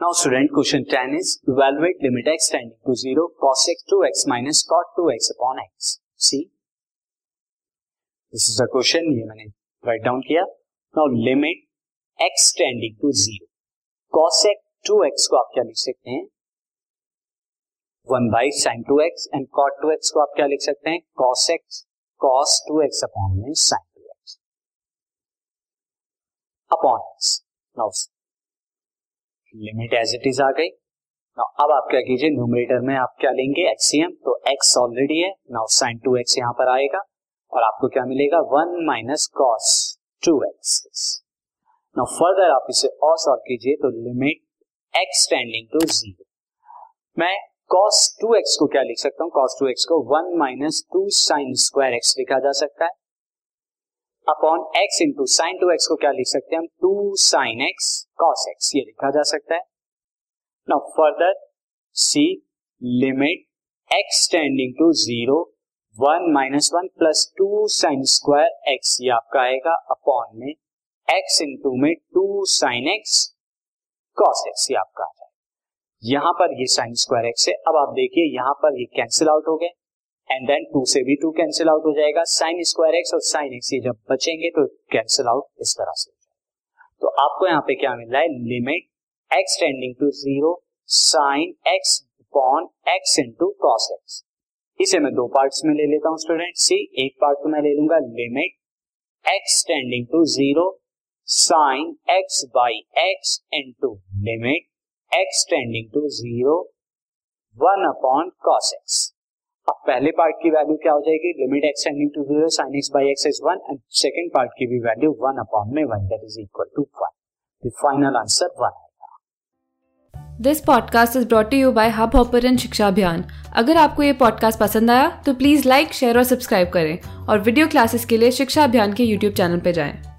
Now student, question 10 is evaluate limit x tending to 0 cos x 2x minus cot 2x upon x. See, this is a question ये मैंने write down किया. Now limit x tending to 0 cos x 2x को आप क्या लिख सकते हैं one by sine two x and cot two x को आप क्या लिख सकते हैं टू एक्स अपॉन में sine two x upon x now limit as it is आ गई। नाउ अब आप क्या कीजिए न्यूमरेटर में आप क्या लेंगे? एचसीएम तो एक्स ऑलरेडी है। नाउ साइन टू एक्स यहाँ पर आएगा और आपको क्या मिलेगा? One minus cos two x now further आप इसे और सॉल्व कीजिए तो limit x tending to zero मैं कॉस टू एक्स को क्या लिख सकता हूँ? कॉस टू एक्स को one minus two sine square x लिखा जा सकता है। Upon x into sine two x को क्या लिख सकते हैं हम? Two sine x cos x ये लिखा जा सकता है। Now further see limit x tending to zero one minus one plus two sine square x ये आपका आएगा अपॉन में एक्स इंटू में two sine x cos x ये आपका आ जाएगा। यहाँ पर ये साइन स्क्वायर एक्स है। अब आप देखिए, यहाँ पर ये कैंसिल आउट हो गए एंड देन टू से भी टू कैंसिल आउट हो जाएगा। साइन स्क्वायर एक्स और साइन एक्स ये जब बचेंगे तो कैंसिल आउट इस तरह से तो आपको यहाँ पे क्या मिल रहा है? Limit x tending to zero sine x upon x into cos x इसे मैं दो पार्ट्स में ले लेता हूँ स्टूडेंट सी एक पार्ट तो मैं ले लूँगा। Limit x tending to zero sine x by x into limit x tending to zero one upon cos x अब पहले पार्ट की वैल्यू क्या हो जाएगी? Limit x tending to zero sine x by x is one and second part की भी value one upon में one that is equal to one final answer one this podcast is brought you by Hubhopper शिक्षा अभियान अगर आपको ये podcast पसंद आया तो प्लीज़ लाइक शेयर और सब्सक्राइब करें। और वीडियो क्लासेस के लिए शिक्षा अभियान के यूट्यूब चैनल पर जाएँ।